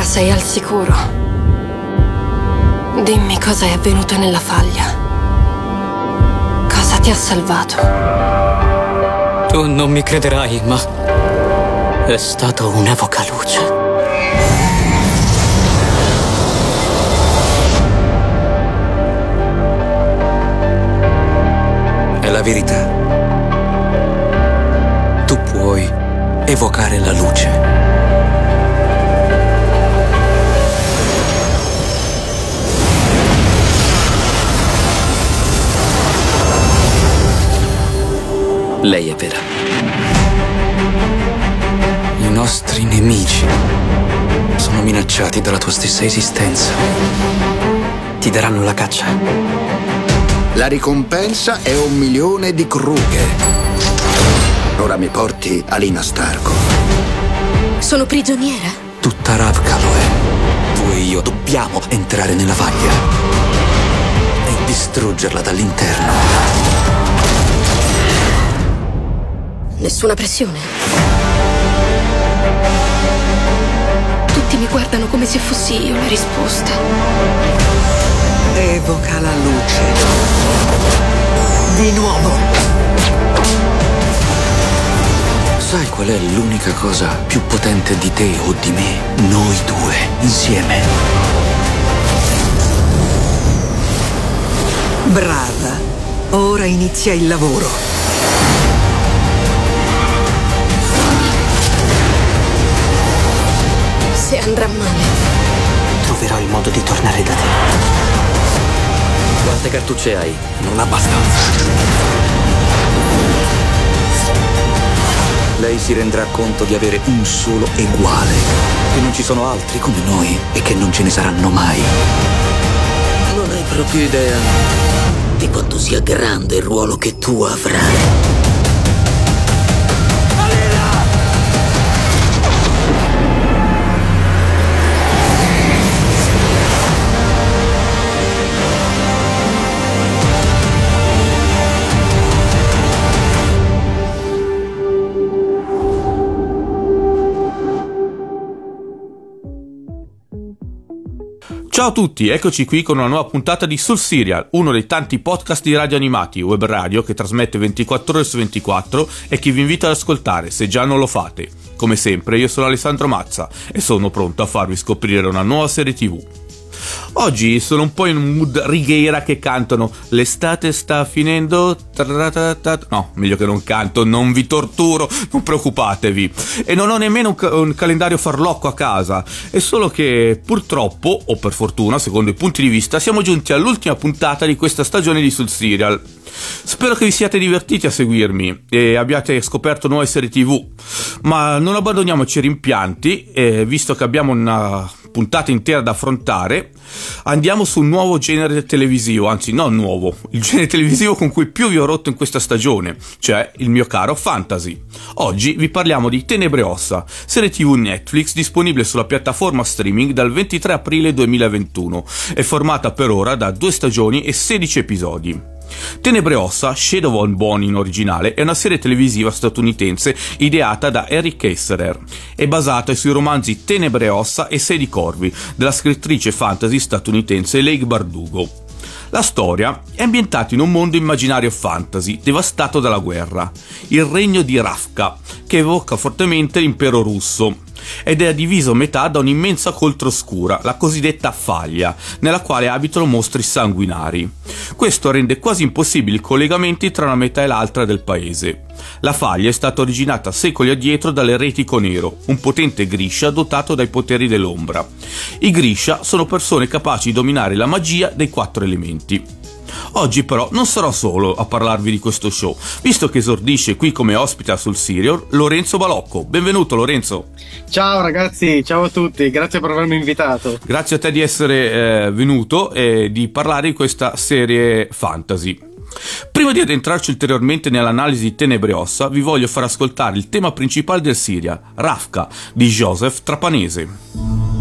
Ora sei al sicuro. Dimmi cosa è avvenuto nella faglia. Cosa ti ha salvato? Tu non mi crederai, ma è stato un'evoca luce. È la verità. Tu puoi evocare la luce. Lei è vera. I nostri nemici sono minacciati dalla tua stessa esistenza. Ti daranno la caccia. La ricompensa è un milione di crughe. Ora mi porti a Lina Starco. Sono prigioniera? Tutta Ravka lo è. Tu e io dobbiamo entrare nella vaglia e distruggerla dall'interno. Nessuna pressione. Tutti mi guardano come se fossi io la risposta. Evoca la luce. Di nuovo. Sai qual è l'unica cosa più potente di te o di me? Noi due, insieme. Brava. Ora inizia il lavoro. Andrà male. Troverò il modo di tornare da te. Quante cartucce hai? Non abbastanza. Lei si rendrà conto di avere un solo uguale. Che non ci sono altri come noi e che non ce ne saranno mai. Non hai proprio idea di quanto sia grande il ruolo che tu avrai. Ciao a tutti, eccoci qui con una nuova puntata di Sul Serial, uno dei tanti podcast di radio animati, web radio che trasmette 24 ore su 24 e che vi invito ad ascoltare se già non lo fate. Come sempre, io sono Alessandro Mazza e sono pronto a farvi scoprire una nuova serie TV. Oggi sono un po' in un mood righiera che cantano L'estate sta finendo. No, meglio che non canto, non vi torturo, non preoccupatevi. E non ho nemmeno un, ca- un calendario farlocco a casa. È solo che purtroppo, o per fortuna, secondo i punti di vista, siamo giunti all'ultima puntata di questa stagione di Sul Serial. Spero che vi siate divertiti a seguirmi e abbiate scoperto nuove serie TV, ma non abbandoniamoci ai rimpianti, eh, visto che abbiamo una puntata intera da affrontare, andiamo su un nuovo genere televisivo, anzi non nuovo, il genere televisivo con cui più vi ho rotto in questa stagione, cioè il mio caro fantasy. Oggi vi parliamo di Tenebre Ossa, serie TV Netflix disponibile sulla piattaforma streaming dal 23 aprile 2021 e formata per ora da due stagioni e 16 episodi. Tenebre Ossa, Shadow on Bone in originale, è una serie televisiva statunitense ideata da Eric Kesserer. È basata sui romanzi Tenebre Ossa e Sei di Corvi della scrittrice fantasy statunitense Lake Bardugo. La storia è ambientata in un mondo immaginario fantasy devastato dalla guerra, il regno di Ravka, che evoca fortemente l'impero russo, ed è diviso a metà da un'immensa coltre oscura, la cosiddetta faglia, nella quale abitano mostri sanguinari. Questo rende quasi impossibili i collegamenti tra una metà e l'altra del paese. La faglia è stata originata secoli addietro dall'eretico nero, un potente Grisha dotato dai poteri dell'ombra. I Grisha sono persone capaci di dominare la magia dei quattro elementi. Oggi però non sarò solo a parlarvi di questo show, visto che esordisce qui come ospite sul Sirior Lorenzo Balocco. Benvenuto Lorenzo. Ciao ragazzi, ciao a tutti, grazie per avermi invitato. Grazie a te di essere eh, venuto e di parlare di questa serie fantasy. Prima di addentrarci ulteriormente nell'analisi di Tenebre Ossa, vi voglio far ascoltare il tema principale del Siria, Rafka, di Joseph Trapanese.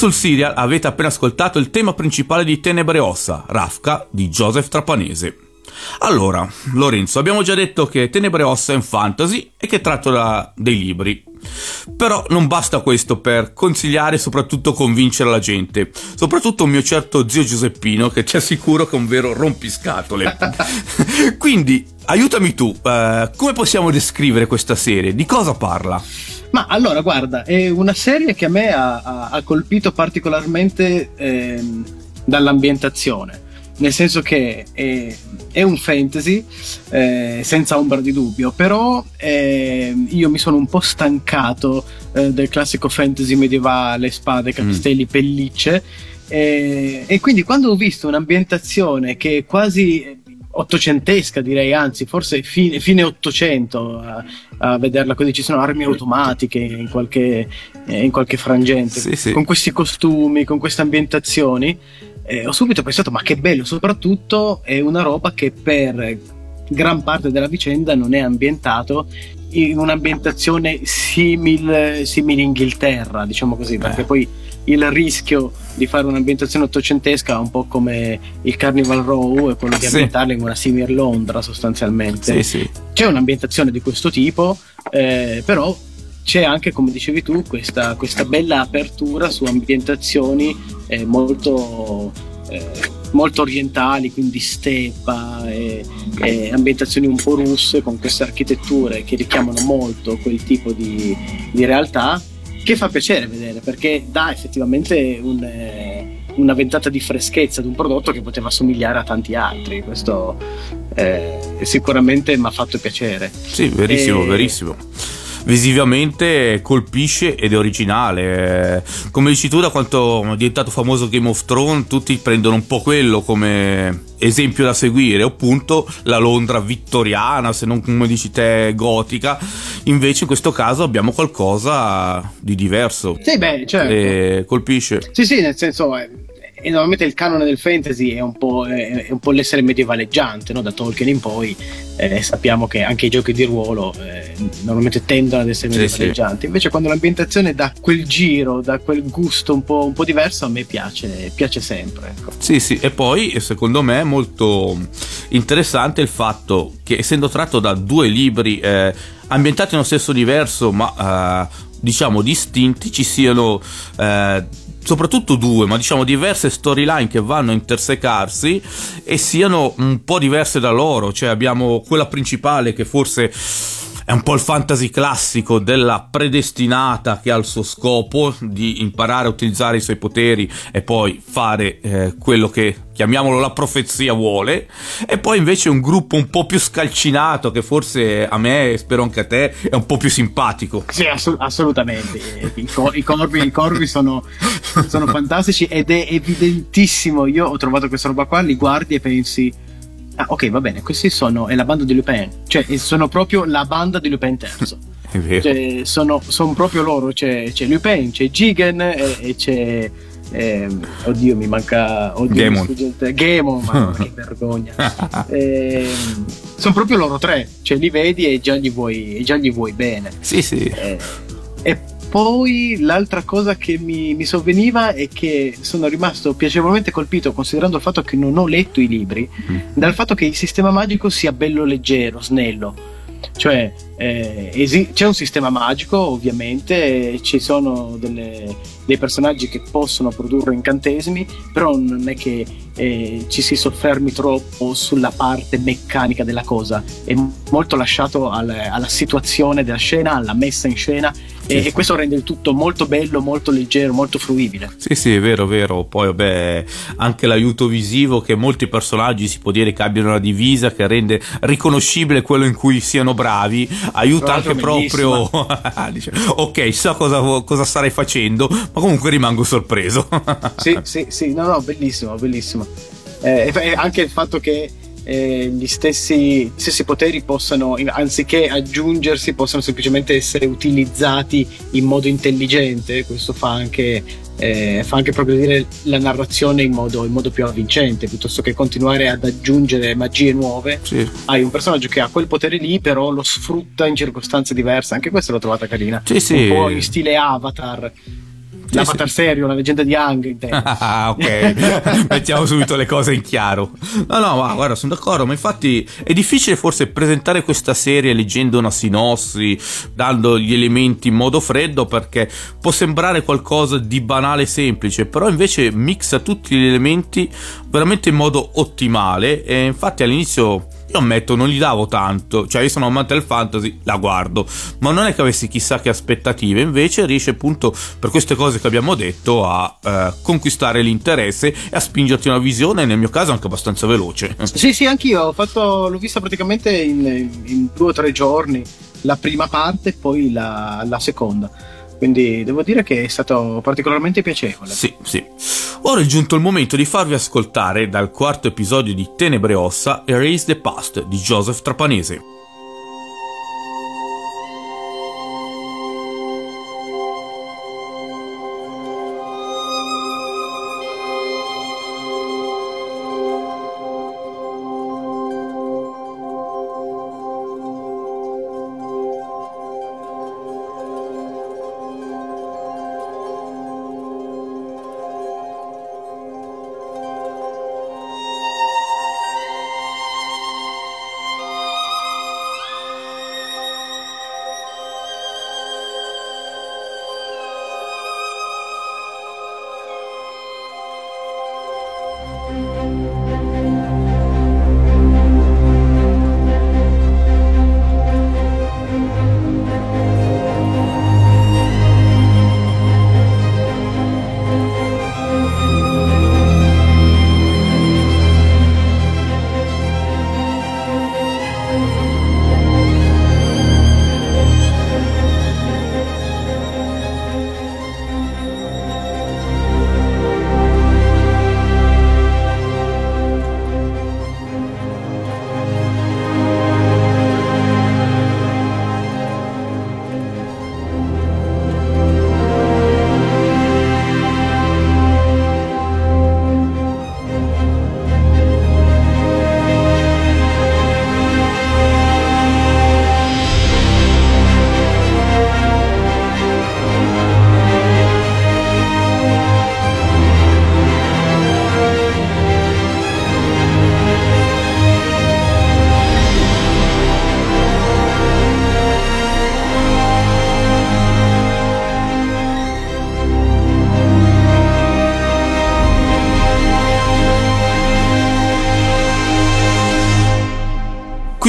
Sul Serial avete appena ascoltato il tema principale di Tenebre Ossa, Rafka di Joseph Trapanese. Allora, Lorenzo, abbiamo già detto che Tenebre Ossa è un fantasy e che tratta da dei libri. Però non basta questo per consigliare e soprattutto convincere la gente, soprattutto un mio certo zio Giuseppino che ti assicuro che è un vero rompiscatole. Quindi, aiutami tu, uh, come possiamo descrivere questa serie? Di cosa parla? Ma allora, guarda, è una serie che a me ha, ha, ha colpito particolarmente eh, dall'ambientazione, nel senso che è, è un fantasy, eh, senza ombra di dubbio, però eh, io mi sono un po' stancato eh, del classico fantasy medievale, spade, capistelli, mm. pellicce. Eh, e quindi quando ho visto un'ambientazione che è quasi ottocentesca direi anzi forse fine, fine 800 a, a, vederla così. Ci sono armi automatiche in qualche, eh, in qualche frangente. Sì, sì. con questi costumi con queste ambientazioni eh, ho subito pensato ma che bello soprattutto è una roba che per gran parte della vicenda non è ambientato in un'ambientazione simile, simile Inghilterra, diciamo così, perché poi il rischio di fare un'ambientazione ottocentesca un po' come il Carnival Row è quello di Sì. ambientarla in una simile Londra sostanzialmente. Sì, sì. C'è un'ambientazione di questo tipo, eh, però c'è anche, come dicevi tu, questa, questa bella apertura su ambientazioni eh, molto, eh, molto orientali, quindi steppa, e, e ambientazioni un po' russe con queste architetture che richiamano molto quel tipo di, di realtà che fa piacere vedere perché dà effettivamente un, eh, una ventata di freschezza ad un prodotto che poteva somigliare a tanti altri. Questo eh, sicuramente mi ha fatto piacere. Sì, verissimo, E- verissimo. Visivamente colpisce ed è originale. Eh, Come dici tu, da quanto è diventato famoso Game of Thrones, tutti prendono un po' quello come esempio da seguire, appunto la Londra vittoriana, se non come dici te, gotica. Invece in questo caso abbiamo qualcosa di diverso. Sì, beh, certo. E colpisce. Sì, sì, nel senso, eh, e normalmente il canone del fantasy è un po', è, è un po' l'essere medievaleggiante, no? da Tolkien in poi eh, sappiamo che anche i giochi di ruolo eh, normalmente tendono ad essere Sì, medievaleggianti. Invece quando l'ambientazione dà quel giro, dà quel gusto un po', un po' diverso, a me piace, piace sempre. Ecco. Sì, sì, e poi secondo me è molto interessante il fatto che essendo tratto da due libri eh, ambientati nello stesso universo ma eh, diciamo distinti ci siano eh, soprattutto due, ma diciamo diverse storyline che vanno a intersecarsi e siano un po' diverse da loro, cioè abbiamo quella principale che forse è un po' il fantasy classico della predestinata che ha il suo scopo di imparare a utilizzare i suoi poteri e poi fare eh, quello che chiamiamolo la profezia vuole e poi invece un gruppo un po' più scalcinato che forse a me e spero anche a te è un po' più simpatico Sì, assu- assolutamente. I, cor- i corvi, i corvi sono, sono fantastici ed è evidentissimo. Io ho trovato questa roba qua, li guardi e pensi. Ah, ok, va bene, questi sono. È la banda di Lupin. Cioè, e sono proprio la banda di Lupin terzo. è vero Cioè, sono, sono proprio loro. C'è, c'è Lupin, c'è Jigen e, e c'è. ehm, oddio, mi manca. Oddio, te- Gaemon, ma che vergogna. Ehm, sono proprio loro tre. Cioè, li vedi e già gli vuoi, già gli vuoi bene. sì sì Eh, e poi l'altra cosa che mi, mi sovveniva è che sono rimasto piacevolmente colpito, considerando il fatto che non ho letto i libri, Mm. dal fatto che il sistema magico sia bello leggero, snello. Cioè, eh, esi- c'è un sistema magico, ovviamente, ci sono delle- dei personaggi che possono produrre incantesimi, però non è che eh, ci si soffermi troppo sulla parte meccanica della cosa, è molto lasciato al- alla situazione della scena, alla messa in scena, Sì. e questo rende il tutto molto bello, molto leggero, molto fruibile. Sì, sì, è vero, è vero. Poi, vabbè, anche l'aiuto visivo che molti personaggi si può dire che abbiano una divisa che rende riconoscibile quello in cui siano bravi, aiuta anche l'altro proprio. Dice, ok, so cosa, cosa starei facendo, ma comunque rimango sorpreso. Sì, sì, sì, no, no, bellissimo, bellissimo. Eh, anche il fatto che eh, gli stessi, gli stessi poteri possano, anziché aggiungersi, possano semplicemente essere utilizzati in modo intelligente. Questo fa anche, eh, fa anche progredire la narrazione in modo, in modo più avvincente, piuttosto che continuare ad aggiungere magie nuove. sì. Hai un personaggio che ha quel potere lì, però lo sfrutta in circostanze diverse. Anche questa l'ho trovata carina. Sì, sì. Un po' in stile Avatar. L'avatar serio, la leggenda di Ang. Ah, ok, mettiamo subito le cose in chiaro. No, no, ma guarda, sono d'accordo, ma infatti è difficile forse presentare questa serie leggendo una sinossi, dando gli elementi in modo freddo, perché può sembrare qualcosa di banale e semplice, però invece mixa tutti gli elementi veramente in modo ottimale e infatti all'inizio io ammetto, non gli davo tanto, cioè io sono amante del fantasy, la guardo, ma non è che avessi chissà che aspettative, invece riesce appunto per queste cose che abbiamo detto a eh, conquistare l'interesse e a spingerti una visione, nel mio caso anche abbastanza veloce. Sì, sì, anch'io ho fatto, l'ho vista praticamente in, in due o tre giorni, la prima parte e poi la, la seconda. Quindi devo dire che è stato particolarmente piacevole. Sì, sì. Ora è giunto il momento di farvi ascoltare dal quarto episodio di Tenebre Ossa Erase the Past di Joseph Trapanese.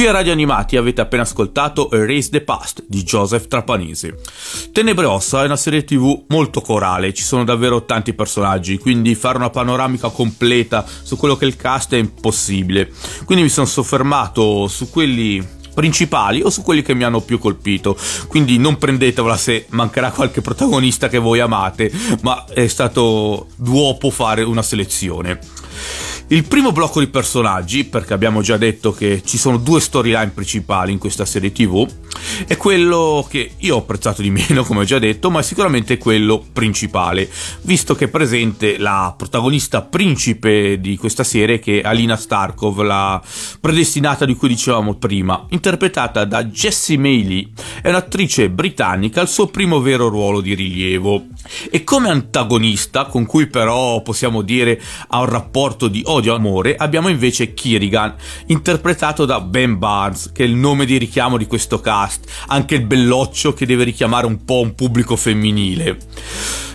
Qui a Radio Animati avete appena ascoltato Erase the Past di Joseph Trapanese. Tenebrosa è una serie tv molto corale, ci sono davvero tanti personaggi, quindi fare una panoramica completa su quello che è il cast è impossibile. Quindi mi sono soffermato su quelli principali o su quelli che mi hanno più colpito. Quindi non prendetevela se mancherà qualche protagonista che voi amate, ma è stato duopo fare una selezione. Il primo blocco di personaggi, perché abbiamo già detto che ci sono due storyline principali in questa serie TV, è quello che io ho apprezzato di meno, come ho già detto, ma è sicuramente quello principale, visto che è presente la protagonista principe di questa serie che è Alina Starkov, la predestinata di cui dicevamo prima, interpretata da Jessie Maylie, è un'attrice britannica al suo primo vero ruolo di rilievo. E come antagonista, con cui però possiamo dire ha un rapporto di odio-amore, abbiamo invece Kirigan, interpretato da Ben Barnes, che è il nome di richiamo di questo cast, anche il belloccio che deve richiamare un po' un pubblico femminile.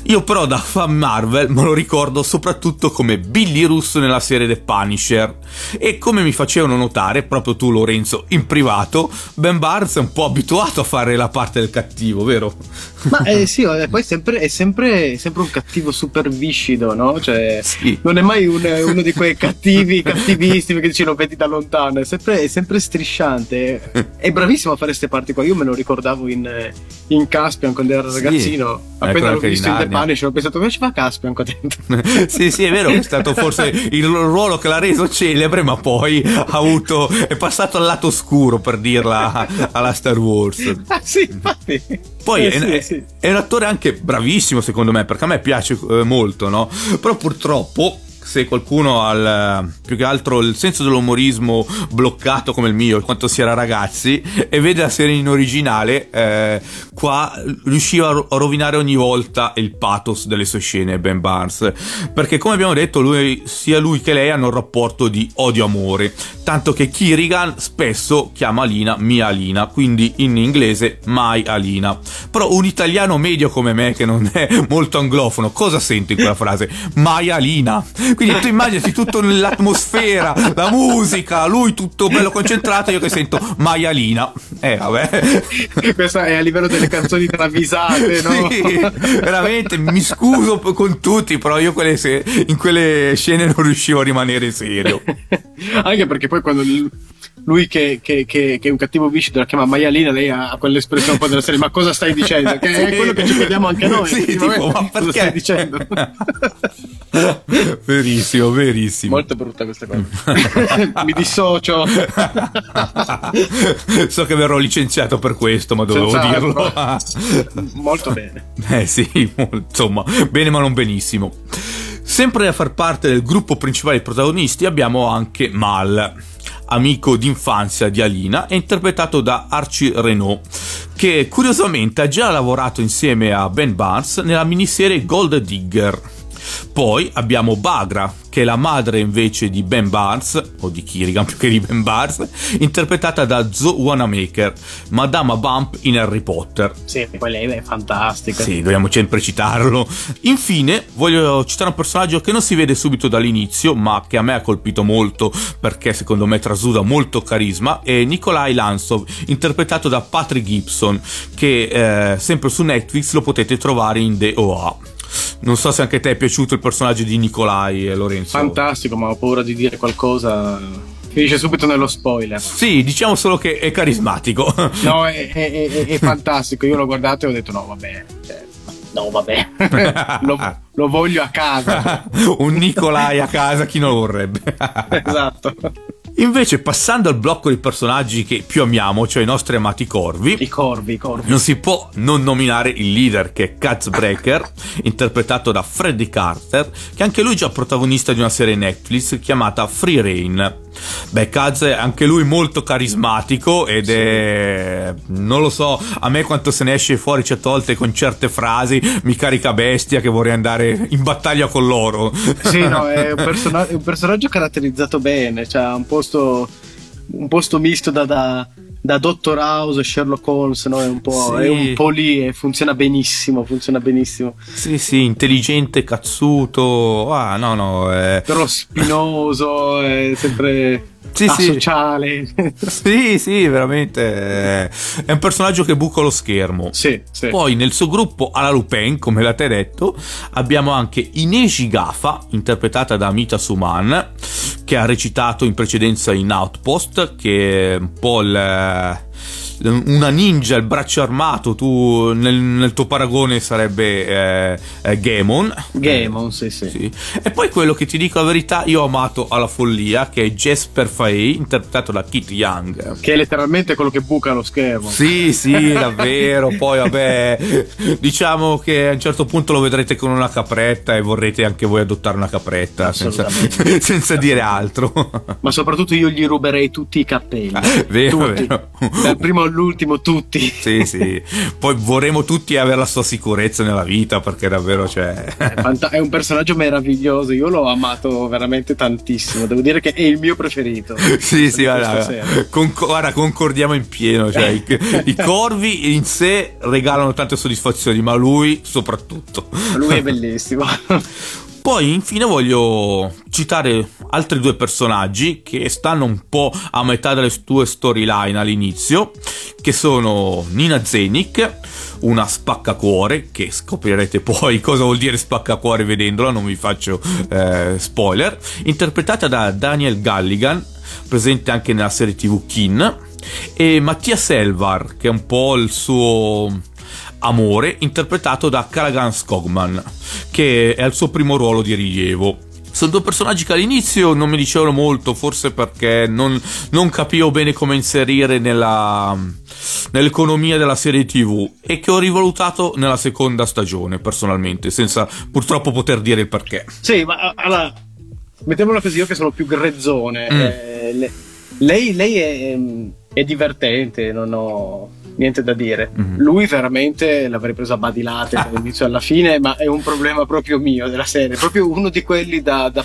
Io però da fan Marvel me lo ricordo soprattutto come Billy Russo nella serie The Punisher e come mi facevano notare proprio tu Lorenzo in privato, Ben Barnes è un po' abituato a fare la parte del cattivo, vero? Ma eh, sì, eh, poi sempre, è sempre, sempre un cattivo super viscido, no? Cioè, Sì. non è mai un- uno di quei cattivi, cattivissimi che dici lo vedi da lontano, è sempre, è sempre strisciante. È bravissimo a fare queste parti qua. Io me lo ricordavo in, eh, in Caspian quando ero Sì. ragazzino. Eh, Appena quella l'ho visto in in The Narnia. Punisher ho pensato, come ci fa Caspian qua dentro? sì, sì, è vero che è stato forse il ruolo che l'ha reso celebre, ma poi ha avuto è passato al lato oscuro per dirla alla Star Wars. ah sì, infatti. Poi Eh, è, sì, sì. è un attore anche bravissimo secondo me, perché a me piace eh, molto, no? Però purtroppo se qualcuno ha più che altro il senso dell'umorismo bloccato come il mio quando si era ragazzi e vede la serie in originale eh, qua riusciva a ro- a rovinare ogni volta il pathos delle sue scene Ben Barnes. Perché come abbiamo detto lui, sia lui che lei hanno un rapporto di odio-amore tanto che Kirigan spesso chiama Alina mia Alina quindi in inglese mai Alina però un italiano medio come me che non è molto anglofono cosa sente in quella frase? Mai Alina quindi tu immaginati tutto l'atmosfera la musica lui tutto bello concentrato io che sento mai Alina eh vabbè Questo è a livello delle canzoni travisate, no? sì, veramente mi scuso con tutti, però io quelle se- in quelle scene non riuscivo a rimanere serio. Anche perché poi quando lui che, che- che- che è un cattivo viscido la chiama Maialina, lei ha quell'espressione un po' della serie, ma cosa stai dicendo? Che è Sì. quello che ci chiediamo anche noi. Sì, tipo, "Vabbè, ma cosa perché?" stai dicendo? verissimo, verissimo. Molto brutta questa cosa. Mi dissocio. so che verrò licenziato per questo, ma dovevo dirlo. Senz'altro. Molto bene. Eh sì, insomma, bene ma non benissimo. Sempre a far parte del gruppo principale dei protagonisti abbiamo anche Mal, amico d'infanzia di Alina, e interpretato da Archie Renault, che curiosamente ha già lavorato insieme a Ben Barnes nella miniserie Gold Digger. Poi abbiamo Bagra, che è la madre invece di Ben Barnes, o di Kirigan più che di Ben Barnes, interpretata da Zoe Wanamaker, Madama Bump in Harry Potter. Sì, poi lei è fantastica. Sì, dobbiamo sempre citarlo. Infine, voglio citare un personaggio che non si vede subito dall'inizio, ma che a me ha colpito molto perché secondo me trasuda molto carisma, è Nikolai Lansov, interpretato da Patrick Gibson, che eh, sempre su Netflix lo potete trovare in The OA. Non so se anche a te è piaciuto il personaggio di Nikolai, eh, Lorenzo. Fantastico, ma ho paura di dire qualcosa. Finisce subito nello spoiler. Sì, diciamo solo che è carismatico. No, è, è- è- è fantastico. Io l'ho guardato e ho detto: no, vabbè. cioè, no, vabbè. lo, lo voglio a casa. Un Nikolai a casa, chi non lo vorrebbe? esatto. Invece, passando al blocco di personaggi che più amiamo, cioè i nostri amati corvi, I corvi, i corvi. non si può non nominare il leader che è Kaz Breaker, interpretato da Freddy Carter, che anche lui è già protagonista di una serie Netflix chiamata Free Reign. Beh, Kaz è anche lui molto carismatico ed è... non lo so, a me quanto se ne esce fuori certe volte con certe frasi mi carica bestia che vorrei andare in battaglia con loro. Sì, no, è un, è un personaggio caratterizzato bene. Cioè, un posto, un posto misto da, da- da Dottor House, Sherlock Holmes, no? è, un po', Sì. è un po' lì e funziona benissimo, funziona benissimo. Sì, sì, intelligente, cazzuto. Ah, no, no. eh. Però spinoso, è sempre Sì, sì. asociale. Sì, sì, veramente. È un personaggio che buca lo schermo. sì, sì. Poi nel suo gruppo alla Lupin, come l'ha detto, abbiamo anche Ineji Gafa, interpretata da Mita Suman, che ha recitato in precedenza in Outpost, che è un po' il- una ninja, il braccio armato, tu nel, nel tuo paragone sarebbe eh, eh, Gaemon. Gaemon, sì, sì. Sì. E poi quello che ti dico la verità, io ho amato alla follia, che è Jesper Faye, interpretato da Kit Young. Che è letteralmente quello che buca lo schermo. Sì, sì, davvero. Poi, vabbè, diciamo che a un certo punto lo vedrete con una capretta e vorrete anche voi adottare una capretta, senza, senza dire altro. Ma soprattutto io gli ruberei tutti i cappelli. Vero, tutti. vero. Dal primo all'ultimo, tutti. Sì, sì. Poi vorremmo tutti avere la sua sicurezza nella vita perché davvero c'è. È fanta- È un personaggio meraviglioso. Io l'ho amato veramente tantissimo. Devo dire che è il mio preferito. Sì, sì, guarda, conc- guarda, concordiamo in pieno. Cioè, i, i corvi in sé regalano tante soddisfazioni, ma lui soprattutto. Lui è bellissimo. Poi infine voglio citare altri due personaggi che stanno un po' a metà delle tue storyline all'inizio, che sono Nina Zenik, una spaccacuore, che scoprirete poi cosa vuol dire spaccacuore vedendola, non vi faccio eh, spoiler, interpretata da Daniel Galligan, presente anche nella serie tv Kin, e Mattia Selvar, che è un po' il suo amore, interpretato da Callaghan Skogman, che è il suo primo ruolo di rilievo. Sono due personaggi che all'inizio non mi dicevano molto, forse perché non, non capivo bene come inserire nella, nell'economia della serie TV e che ho rivalutato nella seconda stagione, personalmente, senza purtroppo poter dire il perché. sì, ma allora, mettiamola così, io che sono più grezzone. Mm. eh, le- lei lei è, è divertente, non ho niente da dire. Mhm. Lui veramente l'avrei preso a badilate dall'inizio alla fine, ma è un problema proprio mio della serie. Proprio uno di quelli da. da...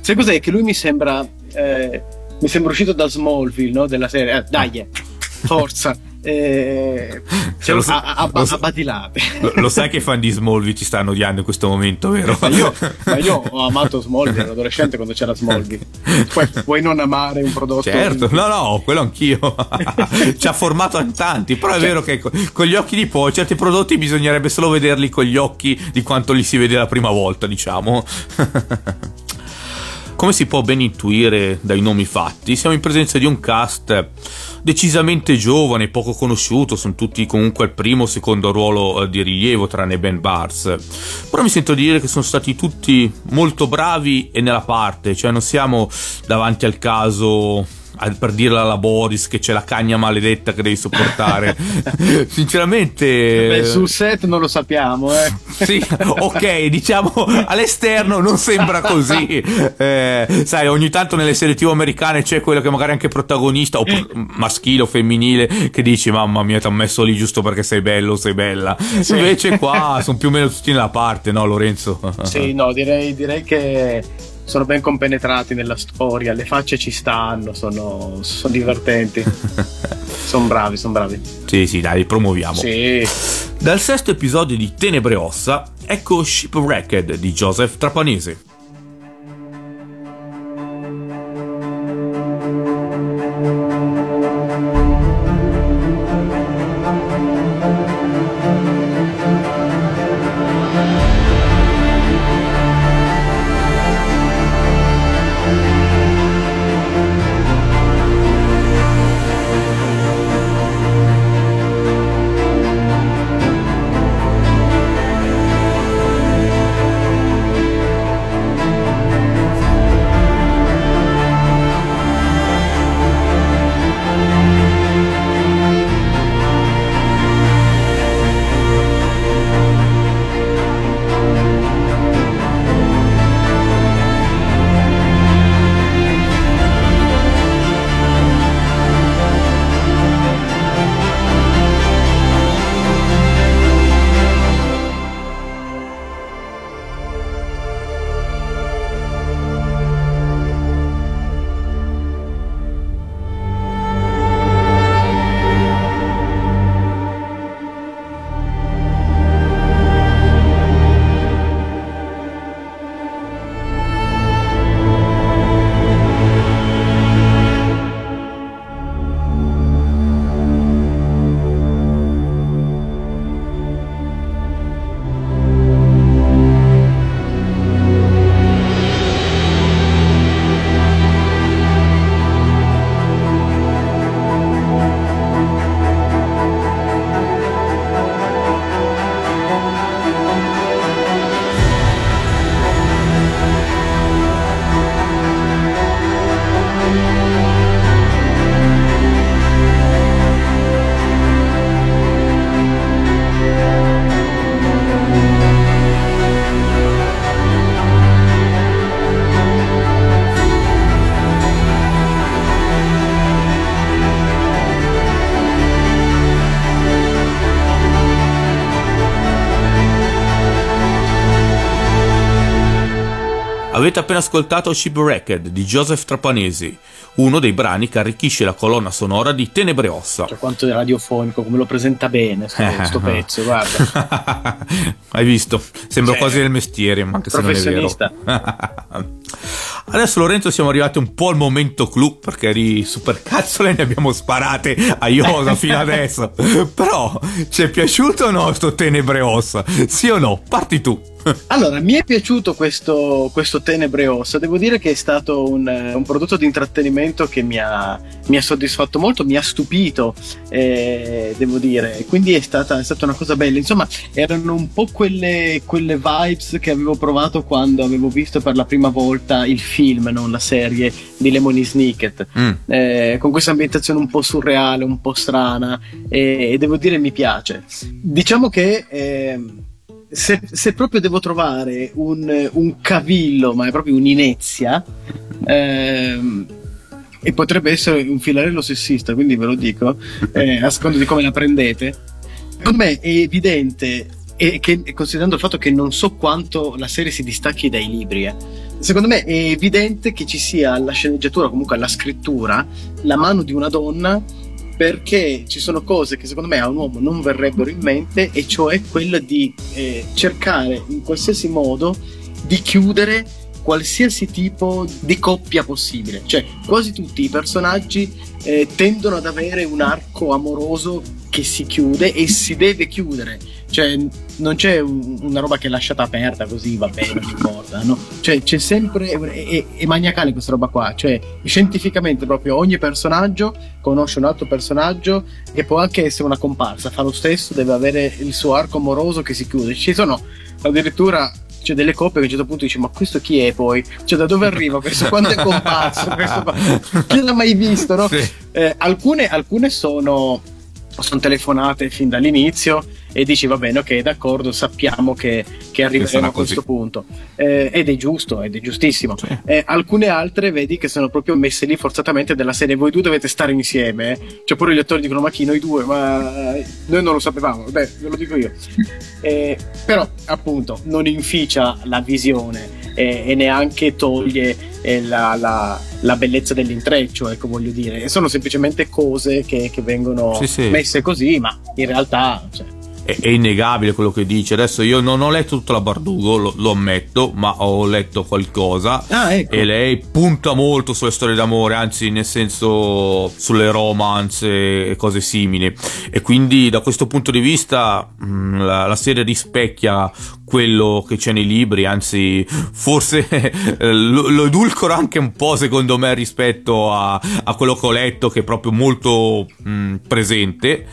Sai cos'è? Che lui mi sembra. eh, mi sembra uscito da Smallville, no? Della serie. Eh, dai, eh, forza. Eh, cioè, Lo a, a- lo a. Lo, lo sai che i fan di Smallville ti stanno odiando in questo momento, vero? Ma io, ma io ho amato Smallville, ero adolescente quando c'era Smallville. Poi puoi non amare un prodotto. Certo, no, no, quello anch'io. Ci ha formato a tanti, però è Cioè- vero che co- con gli occhi di poi certi prodotti bisognerebbe solo vederli con gli occhi di quanto li si vede la prima volta, diciamo. Come si può ben intuire dai nomi fatti, siamo in presenza di un cast decisamente giovane, poco conosciuto, sono tutti comunque al primo o secondo ruolo eh, di rilievo tranne Ben Bars. Però mi sento di dire che sono stati tutti molto bravi e nella parte, cioè non siamo davanti al caso per dirla alla Boris che c'è la cagna maledetta che devi sopportare. Sinceramente Beh, sul set non lo sappiamo, eh. sì, ok, diciamo all'esterno non sembra così. Eh, sai, ogni tanto nelle serie TV americane c'è quello che magari è anche protagonista, o maschile o femminile, che dici: Mamma mia, ti ho messo lì giusto perché sei bello sei bella. Invece qua sono più o meno tutti nella parte, no, Lorenzo? Sì, no, direi, direi che sono ben compenetrati nella storia, le facce ci stanno, sono, sono divertenti. sono bravi, sono bravi. sì, sì, dai, promuoviamo. Sì. Dal sesto episodio di Tenebre Ossa, ecco Shipwrecked di Joseph Trapanese. Avete appena ascoltato Shipwrecked di Joseph Trapanesi, uno dei brani che arricchisce la colonna sonora di Tenebre Ossa. Cioè, quanto è radiofonico, come lo presenta bene sto, sto pezzo, guarda. Hai visto? Sembra Cioè, quasi del mestiere, ma anche se non è vero. Adesso Lorenzo siamo arrivati un po' al momento clou perché di supercazzole ne abbiamo sparate a Iosa fino adesso. Però ci è piaciuto o no sto Tenebre Ossa? Sì o no? Parti tu. Allora, mi è piaciuto questo, questo Tenebre Ossa. Devo dire che è stato un, eh, un prodotto di intrattenimento che mi ha, mi ha soddisfatto molto, mi ha stupito, eh, devo dire. Quindi è stata, è stata una cosa bella. Insomma, erano un po' quelle, quelle vibes che avevo provato quando avevo visto per la prima volta il film, non la serie di Lemony Snicket. Mm. Eh, con questa ambientazione un po' surreale, un po' strana. E, e devo dire mi piace. Diciamo che. ehm, se, se proprio devo trovare un, un cavillo, ma è proprio un'inezia, ehm, e potrebbe essere un filarello sessista, quindi ve lo dico, eh, a seconda di come la prendete. Per me è evidente, e che, considerando il fatto che non so quanto la serie si distacchi dai libri, eh, secondo me è evidente che ci sia alla sceneggiatura, comunque alla scrittura, la mano di una donna perché ci sono cose che secondo me a un uomo non verrebbero in mente e cioè quella di eh, cercare in qualsiasi modo di chiudere qualsiasi tipo di coppia possibile. Cioè quasi tutti i personaggi eh, tendono ad avere un arco amoroso che si chiude e si deve chiudere. Cioè non c'è un- una roba che è lasciata aperta così va bene non importa no? cioè c'è sempre è, è- maniacale questa roba qua. Cioè scientificamente proprio ogni personaggio conosce un altro personaggio e può anche essere una comparsa. Fa lo stesso deve avere il suo arco amoroso che si chiude. Ci sono addirittura c'è delle coppie che a un certo punto dici ma questo chi è poi? Cioè da dove arriva questo? Quando è comparso? questo? Chi l'ha mai visto? No? Sì. Eh, alcune, alcune sono, sono telefonate fin dall'inizio e dici va bene ok d'accordo sappiamo che, che arriveremo sarà a questo punto. Eh, ed è giusto ed è giustissimo. Eh, alcune altre vedi che sono proprio messe lì forzatamente della serie. Voi due dovete stare insieme eh. cioè pure gli attori dicono ma chi noi due? Ma eh, noi non lo sapevamo. Beh ve lo dico io. Eh, però appunto non inficia la visione eh, e neanche toglie eh, la, la- la bellezza dell'intreccio ecco voglio dire sono semplicemente cose che, che vengono Sì, sì. messe così ma in realtà cioè, È, è innegabile quello che dice. Adesso io non ho letto tutta la Bardugo, lo, lo ammetto, ma ho letto qualcosa. Ah, ecco. E lei punta molto sulle storie d'amore, anzi, nel senso, sulle romance e cose simili. E quindi, da questo punto di vista, mh, la, la serie rispecchia quello che c'è nei libri, anzi, forse lo, lo edulcora anche un po', secondo me, rispetto a, a quello che ho letto, che è proprio molto mh, presente.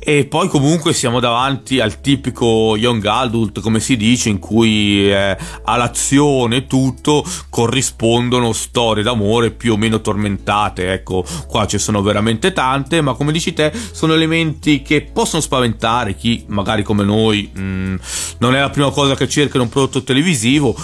E poi comunque siamo davanti al tipico young adult, come si dice, in cui eh, all'azione tutto corrispondono storie d'amore più o meno tormentate. Ecco, qua ci sono veramente tante, ma come dici te, sono elementi che possono spaventare chi magari come noi mh, non è la prima cosa che cerca in un prodotto televisivo.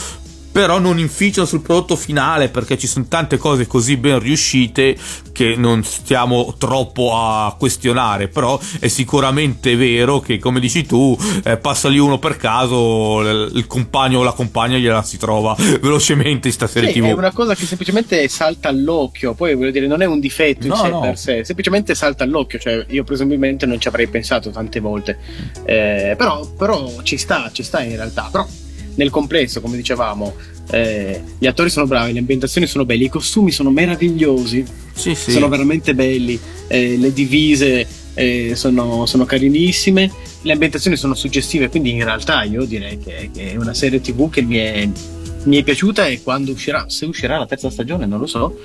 Però non inficiano sul prodotto finale perché ci sono tante cose così ben riuscite che non stiamo troppo a questionare. Però è sicuramente vero che, come dici tu, eh, passa lì uno per caso, l- il compagno o la compagna gliela si trova velocemente in sta serie Sì, TV. è una cosa che semplicemente salta all'occhio, poi voglio dire, non è un difetto in No, sé no. per sé, semplicemente salta all'occhio, cioè io presumibilmente non ci avrei pensato tante volte, Eh, però, però ci sta, ci sta in realtà, però nel complesso, come dicevamo, eh, gli attori sono bravi, le ambientazioni sono belle, i costumi sono meravigliosi, Sì, sì. sono veramente belli, eh, le divise eh, sono, sono carinissime, le ambientazioni sono suggestive, quindi in realtà io direi che, che è una serie tv che mi è, mi è piaciuta e quando uscirà, se uscirà la terza stagione non lo so,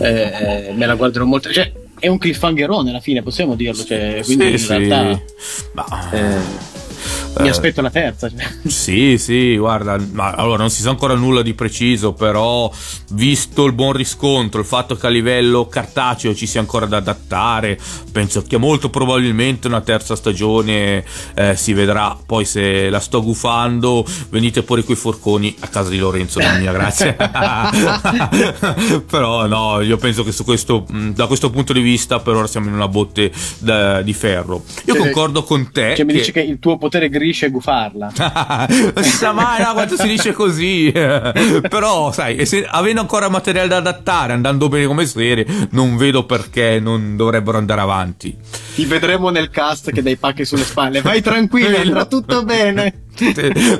eh, me la guarderò molto, cioè è un cliffhangerone alla fine, possiamo dirlo, cioè, quindi Sì, in sì. realtà Ma- eh, mi Eh. aspetto la terza. Sì, sì, guarda, ma allora non si sa ancora nulla di preciso, però visto il buon riscontro, il fatto che a livello cartaceo ci sia ancora da adattare, penso che molto probabilmente una terza stagione eh, si vedrà. Poi se la sto gufando, venite pure coi forconi a casa di Lorenzo, non mia grazie. però no, io penso che su questo, mh, da questo punto di vista per ora siamo in una botte da- di ferro. Io Cioè, concordo con te. Cioè, mi che- dici che il tuo potere preferisce gufarla. non si sa mai no, quando si dice così. Però, sai, se, avendo ancora materiale da adattare, andando bene come serie, non vedo perché non dovrebbero andare avanti. Ti vedremo nel cast che dai pacchi sulle spalle. Vai tranquillo, andrà tutto bene.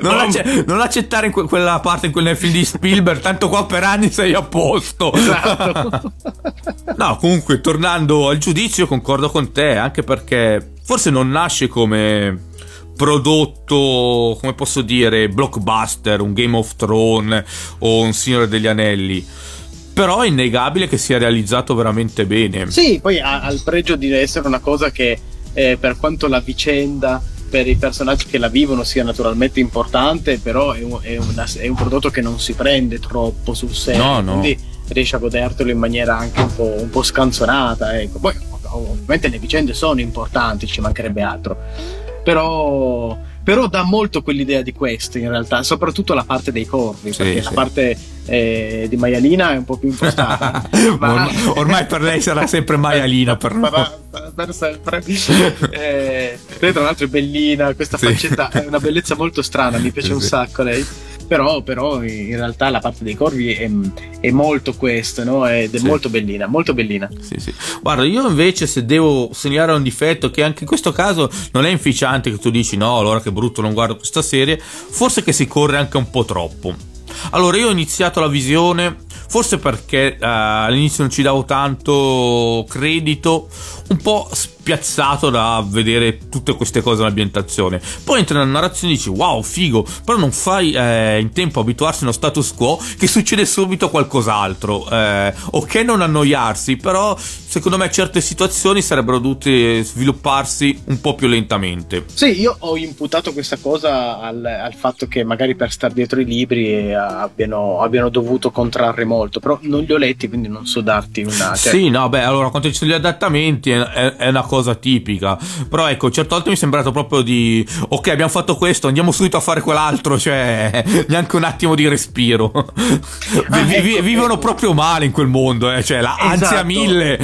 Non, acce- non, accettare que- quella parte in quel nel film di Spielberg, tanto qua per anni sei a posto. Esatto. no, comunque, tornando al giudizio, concordo con te, anche perché forse non nasce come prodotto, come posso dire, blockbuster, un Game of Thrones o un Signore degli Anelli. Però è innegabile che sia realizzato veramente bene. Sì, poi ha, il pregio di essere una cosa che, eh, per quanto la vicenda per i personaggi che la vivono sia naturalmente importante, però è un, è una, è un prodotto che non si prende troppo sul serio. No, no. Quindi riesci a godertelo in maniera anche un po', un po scanzonata. Ecco. Poi ovviamente le vicende sono importanti, ci mancherebbe altro. Però, però dà molto quell'idea di questo in realtà, soprattutto la parte dei corvi, sì, perché sì. la parte eh, di maialina è un po' più impostata. ma... ormai, ormai, per lei sarà sempre maialina per noi. Per sempre. eh, lei tra l'altro è bellina, questa sì. faccetta è una bellezza molto strana, mi piace un sacco lei però, però, in realtà la parte dei corvi è, è molto questo, no? Ed è sì. molto bellina, molto bellina. Sì, sì. Guarda, io invece se devo segnalare un difetto, che anche in questo caso non è inficiante che tu dici no, allora che brutto non guardo questa serie, forse che si corre anche un po' troppo. Allora, io ho iniziato la visione forse perché uh, all'inizio non ci davo tanto credito, un po' spiazzato da vedere tutte queste cose nell'ambientazione. Poi entra nella narrazione e dici wow, figo, però non fai eh, in tempo a abituarsi a uno status quo che succede subito qualcos'altro. Eh, ok non annoiarsi, però secondo me certe situazioni sarebbero dovute svilupparsi un po' più lentamente. Sì, io ho imputato questa cosa al, al fatto che magari per star dietro i libri eh, abbiano, abbiano dovuto contrarre molto, però non li ho letti, quindi non so darti una... Cioè... Sì, no, beh, allora quanto ci sono gli adattamenti è, è, è una cosa cosa tipica. Però ecco, certe volte mi è sembrato proprio di ok, abbiamo fatto questo, andiamo subito a fare quell'altro, cioè neanche un attimo di respiro. Ah, vi, ecco, vivono ecco. proprio male in quel mondo, eh? cioè la esatto. ansia mille.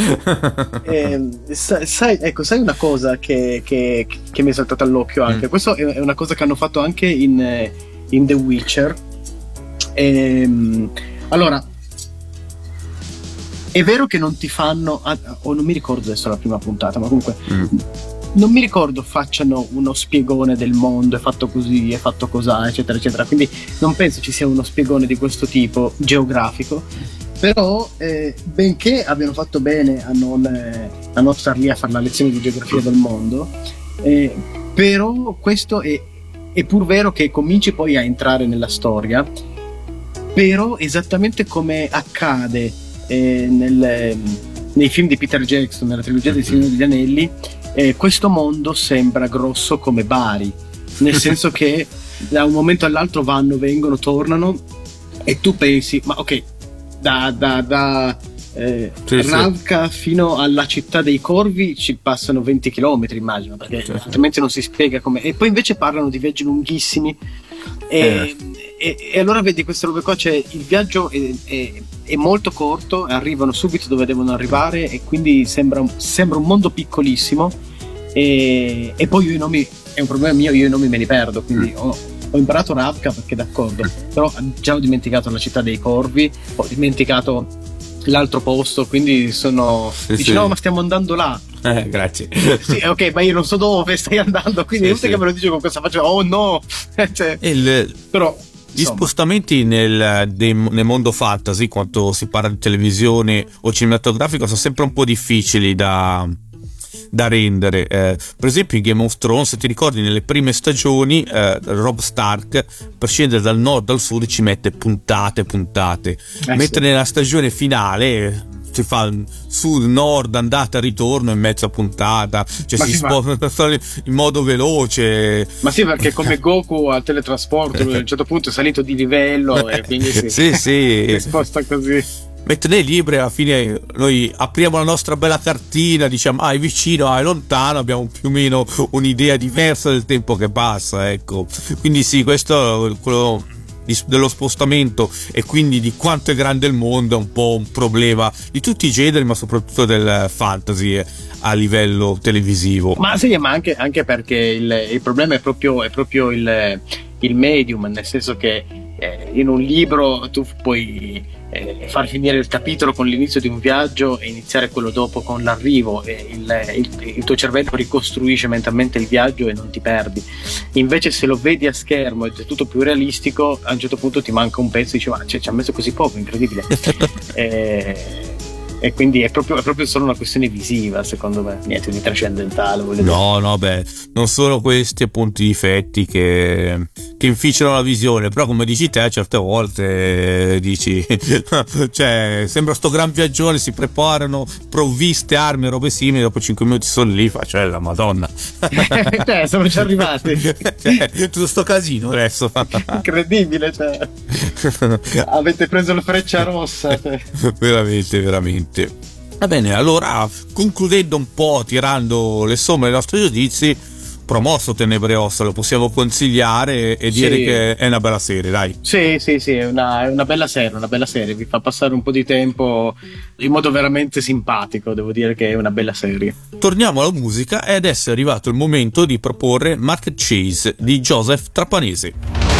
eh, sai, ecco, sai una cosa che, che, che mi è saltata all'occhio anche? Mm. Questo è una cosa che hanno fatto anche in, in The Witcher. Ehm, allora, è vero che non ti fanno, ah, o non mi ricordo adesso la prima puntata, ma comunque mm. non mi ricordo facciano uno spiegone del mondo, è fatto così, è fatto cos'ha, eccetera, eccetera. Quindi non penso ci sia uno spiegone di questo tipo geografico. Però, eh, benché abbiano fatto bene a non, eh, a non star lì a fare la lezione di geografia del mondo, eh, però questo è, è pur vero che cominci poi a entrare nella storia, però esattamente come accade eh, nel, nei film di Peter Jackson, nella trilogia dei Signori degli Anelli, eh, questo mondo sembra grosso come Bari, nel senso che da un momento all'altro vanno, vengono, tornano e tu pensi, ma ok, da, da, da eh, sì, Ravka sì. fino alla città dei Corvi ci passano 20 km immagino perché certo. altrimenti non si spiega come e poi invece parlano di viaggi lunghissimi e, eh. e, e allora vedi queste robe qua cioè il viaggio è, è, è, molto corto arrivano subito dove devono arrivare e quindi sembra, sembra un mondo piccolissimo e, e, poi io i nomi è un problema mio io i nomi me li perdo quindi mm. ho, ho imparato Ravka perché d'accordo però già ho dimenticato la città dei Corvi ho dimenticato l'altro posto, quindi sono... Sì, dici sì. no, ma stiamo andando là. Eh, grazie. Sì, ok, ma io non so dove stai andando, quindi sì, sì. che me lo dici con questa faccia, oh no! cioè, Il... Però... Gli spostamenti nel, nel, mondo fantasy, quando si parla di televisione o cinematografico, sono sempre un po' difficili da, da rendere. Eh, per esempio in Game of Thrones, se ti ricordi, nelle prime stagioni eh, Rob Stark per scendere dal nord al sud ci mette puntate, puntate. Eh, Mentre sì. nella stagione finale si fa sud, nord, andata e ritorno in mezza puntata, cioè Ma si, si sposta in modo veloce. Ma sì, perché come Goku al teletrasporto a un certo punto è salito di livello e quindi si, sì, sì. si sposta così. Mentre nei libri alla fine noi apriamo la nostra bella cartina, diciamo ah è vicino, ah è lontano, abbiamo più o meno un'idea diversa del tempo che passa, ecco. Quindi sì, questo quello di, dello spostamento e quindi di quanto è grande il mondo è un po' un problema di tutti i generi, ma soprattutto del fantasy a livello televisivo. Ma sì, ma anche, anche perché il, il, problema è proprio, è proprio il, il medium, nel senso che eh, in un libro tu puoi eh, far finire il capitolo con l'inizio di un viaggio e iniziare quello dopo con l'arrivo e il, il, il, tuo cervello ricostruisce mentalmente il viaggio e non ti perdi. Invece se lo vedi a schermo ed è tutto più realistico a un certo punto ti manca un pezzo e dici ma cioè, ci ha messo così poco incredibile. Eh, e quindi è proprio, è proprio, solo una questione visiva secondo me niente di trascendentale no dire. no beh non sono questi appunto i difetti che, che inficiano la visione però come dici te certe volte eh, dici cioè sembra sto gran viaggione si preparano provviste armi robe simili dopo 5 minuti sono lì faccio cioè, la madonna eh, siamo già arrivati cioè, tutto sto casino adesso incredibile cioè. avete preso la freccia rossa cioè. veramente veramente niente. Va bene, allora concludendo un po', tirando le somme dei nostri giudizi, promosso Tenebre Ossa, lo possiamo consigliare e dire sì. che è una bella serie, dai. Sì, sì, sì, è una, è una, bella serie, una bella serie, vi fa passare un po' di tempo in modo veramente simpatico, devo dire che è una bella serie. Torniamo alla musica ed è arrivato il momento di proporre Market Chase di Joseph Trapanese.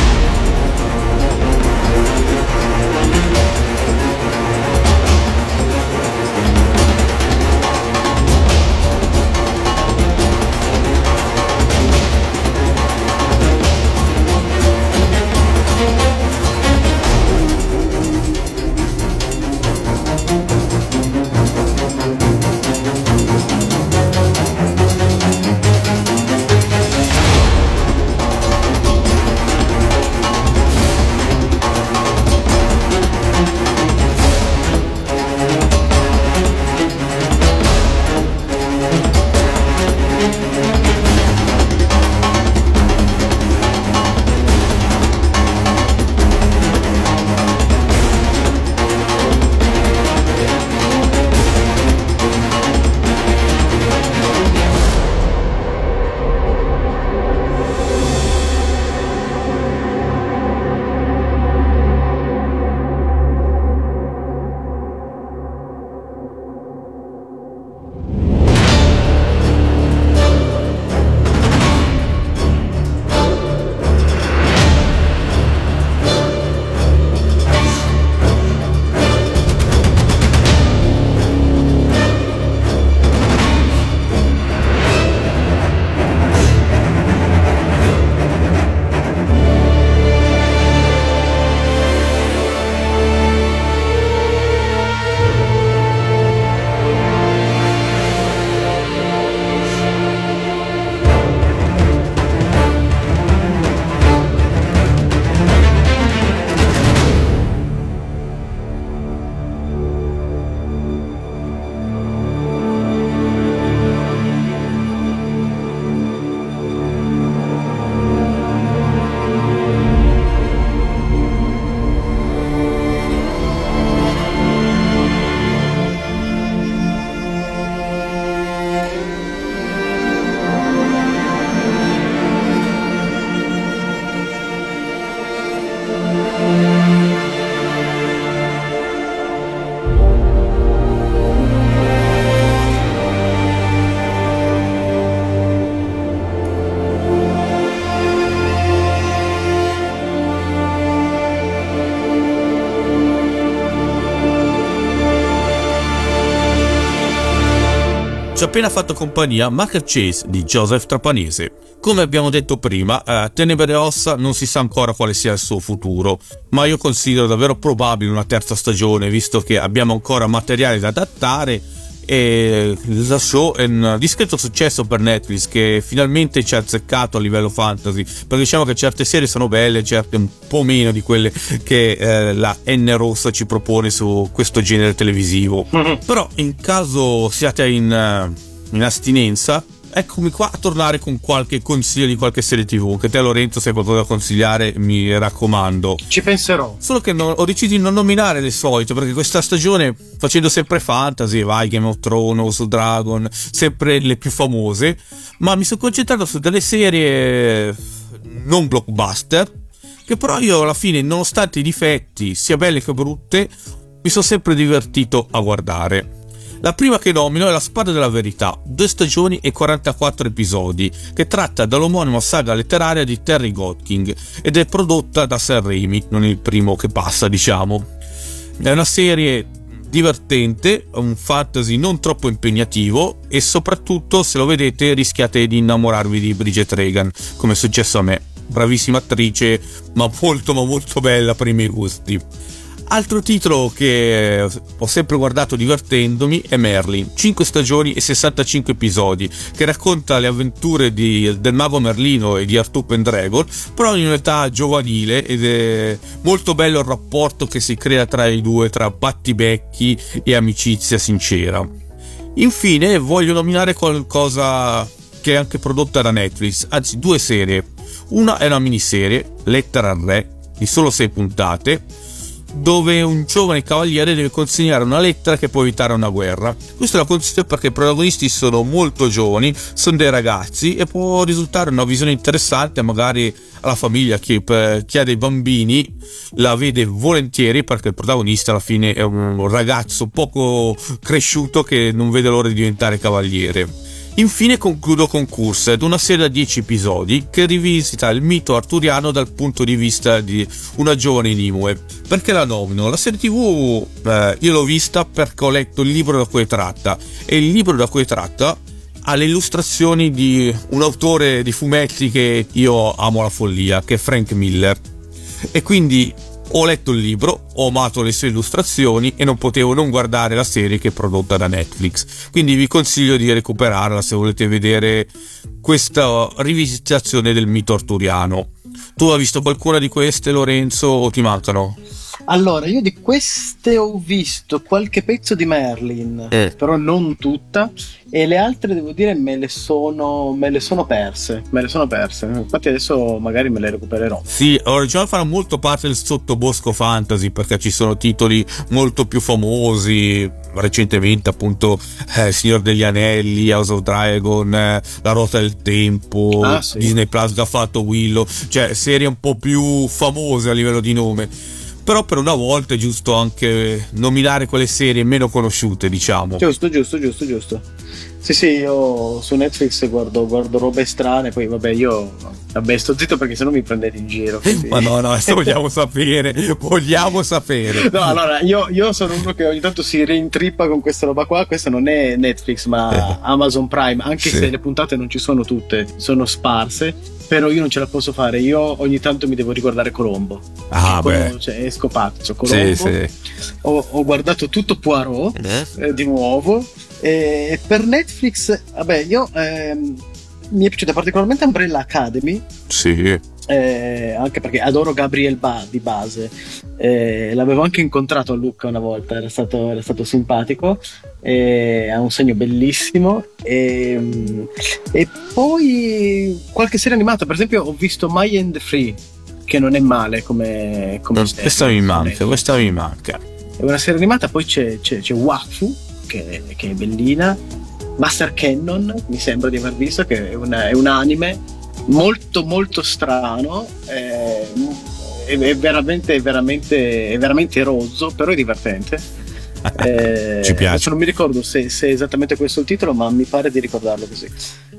Ci ha appena fatto compagnia Market Chase di Joseph Trapanese. Come abbiamo detto prima, eh, Tenebre Ossa non si sa ancora quale sia il suo futuro, ma io considero davvero probabile una terza stagione, visto che abbiamo ancora materiale da adattare e The Show è un discreto successo per Netflix che finalmente ci ha azzeccato a livello fantasy perché diciamo che certe serie sono belle certe un po' meno di quelle che eh, la N rossa ci propone su questo genere televisivo mm-hmm. però in caso siate in, uh, in astinenza eccomi qua a tornare con qualche consiglio di qualche serie tv che te Lorenzo se hai qualcosa da consigliare mi raccomando. Ci penserò. Solo che non, ho deciso di non nominare le solite perché questa stagione facendo sempre fantasy vai Game of Thrones Dragon sempre le più famose ma mi sono concentrato su delle serie non blockbuster che però io alla fine, nonostante i difetti, sia belle che brutte, mi sono sempre divertito a guardare. La prima che nomino è La Spada della Verità, due stagioni e 44 episodi, che tratta dall'omonima saga letteraria di Terry Godking ed è prodotta da Sam Raimi, non il primo che passa, diciamo. È una serie divertente, un fantasy non troppo impegnativo e soprattutto se lo vedete rischiate di innamorarvi di Bridget Regan, come è successo a me. Bravissima attrice, ma molto ma molto bella per i miei gusti. Altro titolo che ho sempre guardato divertendomi è Merlin, 5 stagioni e 65 episodi, che racconta le avventure di, del mago Merlino e di Arthur Pendragon, però in un'età giovanile ed è molto bello il rapporto che si crea tra i due, tra battibecchi e amicizia sincera. Infine voglio nominare qualcosa che è anche prodotta da Netflix, anzi due serie. Una è una miniserie, Lettera al Re, di solo 6 puntate, dove un giovane cavaliere deve consegnare una lettera che può evitare una guerra. Questo la consiglio perché i protagonisti sono molto giovani, sono dei ragazzi e può risultare una visione interessante magari alla famiglia chi, chi ha dei bambini la vede volentieri perché il protagonista alla fine è un ragazzo poco cresciuto che non vede l'ora di diventare cavaliere. Infine concludo con Cursed, una serie da 10 episodi che rivisita il mito arturiano dal punto di vista di una giovane Nimue. Perché la nomino? La serie tv eh, io l'ho vista perché ho letto il libro da cui tratta e il libro da cui tratta ha le illustrazioni di un autore di fumetti che io amo la follia, che è Frank Miller. E quindi ho letto il libro, ho amato le sue illustrazioni e non potevo non guardare la serie che è prodotta da Netflix. Quindi vi consiglio di recuperarla se volete vedere questa rivisitazione del mito arturiano. Tu hai visto qualcuna di queste, Lorenzo, o ti mancano? Allora, io di queste ho visto qualche pezzo di Merlin, Eh. però non tutta, e le altre devo dire me le sono, me le sono perse. Me le sono perse. Infatti adesso magari me le recupererò. Sì, Original farà molto parte del sottobosco fantasy perché ci sono titoli molto più famosi. Recentemente, appunto, eh, Signor degli Anelli, House of Dragon, eh, La Rota del Tempo, Ah, sì. Disney Plus che ha fatto Willow, cioè serie un po' più famose a livello di nome. Però per una volta è giusto anche nominare quelle serie meno conosciute, diciamo. Giusto, giusto, giusto, giusto. Sì, sì, io su Netflix guardo, guardo robe strane, poi vabbè, io vabbè, sto zitto perché sennò mi prendete in giro. quindi- Ma no, no, adesso vogliamo sapere, vogliamo sapere. No, allora io, io sono uno che ogni tanto si reintrippa con questa roba qua. Questa non è Netflix, ma Amazon Prime. Anche Sì. se le puntate non ci sono tutte, sono sparse. Però io non ce la posso fare. Io ogni tanto mi devo ricordare Colombo. Ah, Colombo, beh. Cioè, è scopato. Cioè, Colombo. Sì, sì. Ho, ho guardato tutto Poirot eh, di nuovo. E per Netflix, vabbè, io ehm, mi è piaciuta particolarmente Umbrella Academy. Sì. Eh, anche perché adoro Gabriel Ba di base. Eh, l'avevo anche incontrato a Lucca una volta, era stato, era stato simpatico. eh, ha un segno bellissimo. E, mm, e poi qualche serie animata, per esempio, ho visto My and the Free, che non è male come, come serie. Questa mi manca, questa mi manca. È una serie animata, poi c'è, c'è, c'è Wafu, che, che è bellina, Master Cannon, mi sembra di aver visto, che è, una- è un anime molto molto strano, eh, è, è veramente, veramente, è veramente rozzo, però è divertente. Eh, Ci piace. non mi ricordo se, se è esattamente questo il titolo, ma mi pare di ricordarlo così.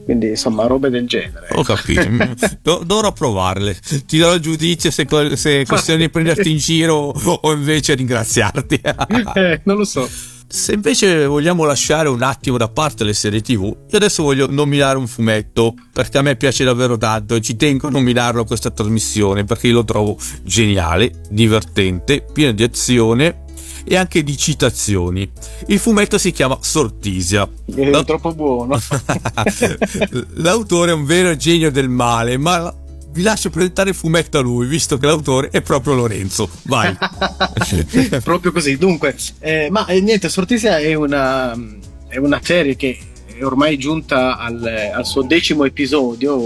Quindi insomma, robe del genere. Ho capito, Do- dovrò provarle. Ti darò il giudizio se, se è questione di prenderti in giro o invece ringraziarti. Eh, non lo so. Se invece vogliamo lasciare un attimo da parte le serie TV, io adesso voglio nominare un fumetto perché a me piace davvero tanto e ci tengo a nominarlo a questa trasmissione perché io lo trovo geniale, divertente, pieno di azione e anche di citazioni. Il fumetto si chiama Sortisia. È La- troppo buono. L'autore è un vero genio del male, ma vi lascio presentare il fumetto a lui, visto che l'autore è proprio Lorenzo. Vai. proprio così. Dunque, eh, ma eh, niente, Sortisia è una, è una serie che è ormai giunta al, al suo decimo episodio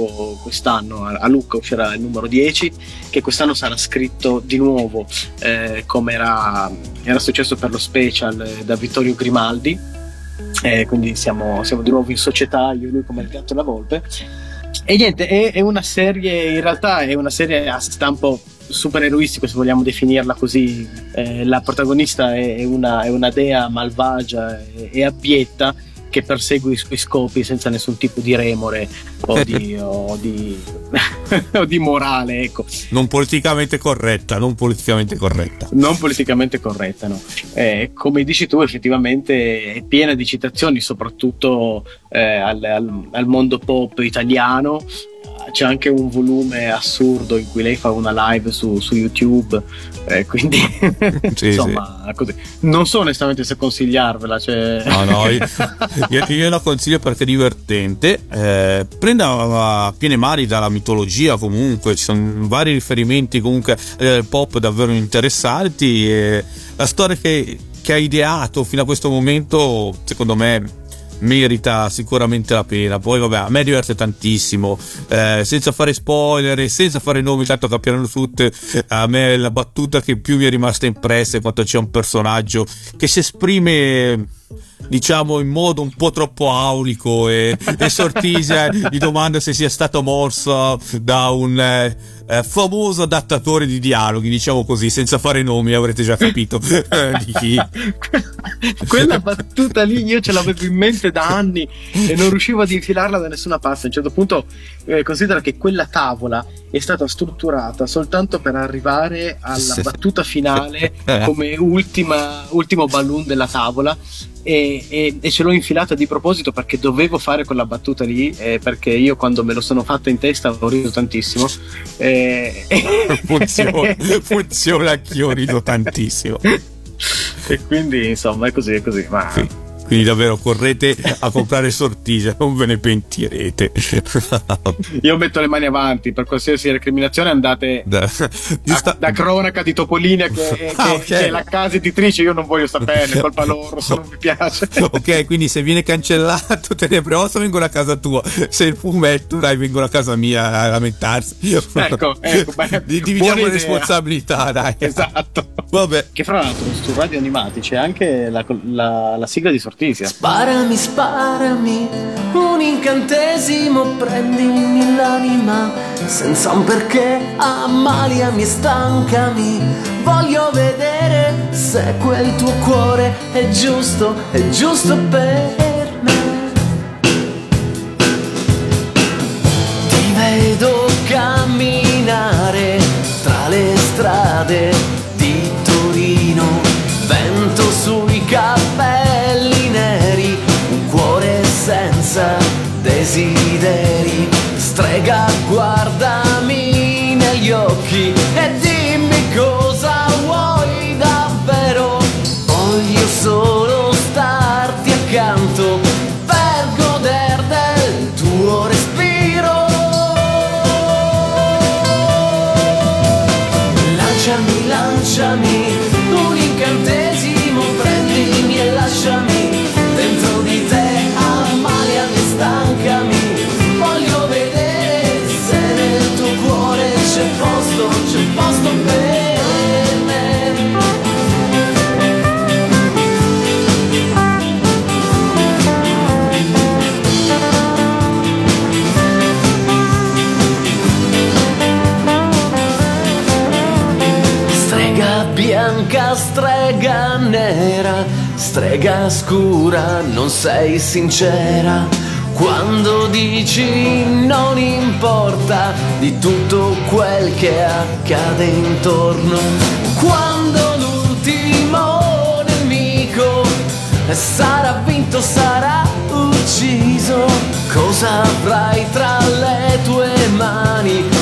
quest'anno. A, a Lucca uscirà il numero 10, che quest'anno sarà scritto di nuovo, eh, come era, era successo per lo special eh, da Vittorio Grimaldi. Eh, quindi siamo, siamo di nuovo in società, io e lui come il gatto e la volpe. E niente, è, è una serie, in realtà è una serie a stampo supereroistico, se vogliamo definirla così. Eh, la protagonista è una, è una dea malvagia e, abbietta che persegue i suoi scopi senza nessun tipo di remore o di, o di, o di morale, ecco. Non politicamente corretta, non politicamente corretta. Non politicamente corretta, no. Eh, come dici tu, effettivamente è piena di citazioni, soprattutto eh, al, al, al mondo pop italiano c'è anche un volume assurdo in cui lei fa una live su, su YouTube, eh, quindi sì, insomma, sì. così. non so onestamente se consigliarvela. Cioè... No, no, io, io, la consiglio perché è divertente. Eh, prenda a piene mani dalla mitologia, comunque ci sono vari riferimenti comunque eh, pop davvero interessanti. La storia che, che ha ideato fino a questo momento, secondo me merita sicuramente la pena. Poi, vabbè, a me diverte tantissimo. Eh, senza fare spoiler e senza fare nomi, tanto capiranno tutte. A me la battuta che più mi è rimasta impressa è quando c'è un personaggio che si esprime diciamo in modo un po' troppo aulico e, e Sortisia gli domanda se sia stato morso da un eh, famoso adattatore di dialoghi, diciamo così, senza fare nomi, avrete già capito eh, di chi. Quella battuta lì io ce l'avevo in mente da anni e non riuscivo ad infilarla da nessuna parte. A un certo punto eh, considera che quella tavola è stata strutturata soltanto per arrivare alla battuta finale eh. come ultima, ultimo balloon della tavola e, e, e, ce l'ho infilata di proposito perché dovevo fare quella battuta lì eh, perché io quando me lo sono fatta in testa ho riso tantissimo eh, funziona, funziona anch'io rido tantissimo. E quindi insomma è così è così ma sì quindi davvero correte a comprare sortigia, non ve ne pentirete. Io metto le mani avanti per qualsiasi recriminazione andate da, da, da cronaca di Topolinia che, ah, che, okay. che, è la casa editrice, io non voglio saperne, colpa loro, se non mi piace. ok, quindi se viene cancellato Tenebre Rossa vengono a casa tua, se il fumetto dai vengono a casa mia a lamentarsi. Ecco, ecco beh, dividiamo le responsabilità, dai. Esatto. Vabbè. Che fra l'altro su Radio Animati c'è anche la, la, la sigla di sortigia Ortisia. Sparami, sparami, un incantesimo, prendimi l'anima, senza un perché, ammaliami e stancami. Voglio vedere se quel tuo cuore è giusto, è giusto per strega scura, non sei sincera. Quando dici non importa di tutto quel che accade intorno. Quando l'ultimo nemico sarà vinto, sarà ucciso. Cosa avrai tra le tue mani?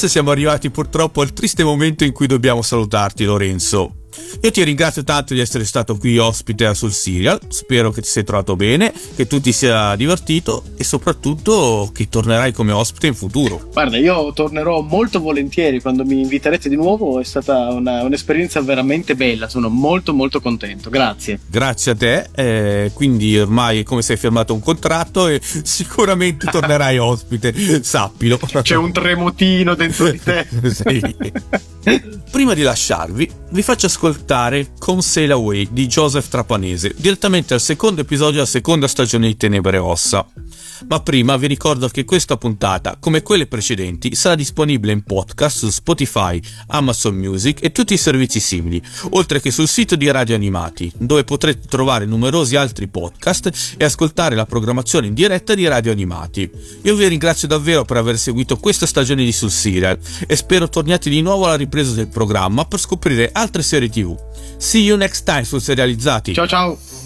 Adesso siamo arrivati purtroppo al triste momento in cui dobbiamo salutarti Lorenzo. Io ti ringrazio tanto di essere stato qui ospite sul Serial, spero che ti sei trovato bene, che tu ti sia divertito e soprattutto che tornerai come ospite in futuro. Guarda, io tornerò molto volentieri quando mi inviterete di nuovo, è stata una- un'esperienza veramente bella, sono molto molto contento, grazie. Grazie a te, eh, quindi ormai come sei firmato un contratto e sicuramente tornerai ospite, sappilo. C'è un tremotino dentro di te. Sì. Prima di lasciarvi, vi faccio ascoltare Come Sail Away di Joseph Trapanese, direttamente al secondo episodio della seconda stagione di Tenebre Ossa. Ma prima vi ricordo che questa puntata, come quelle precedenti, sarà disponibile in podcast su Spotify, Amazon Music e tutti i servizi simili, oltre che sul sito di Radio Animati, dove potrete trovare numerosi altri podcast e ascoltare la programmazione in diretta di Radio Animati. Io vi ringrazio davvero per aver seguito questa stagione di Sul Serial e spero torniate di nuovo alla ripresa del programma per scoprire altre serie TV. See you next time sul Serializzati. Ciao ciao.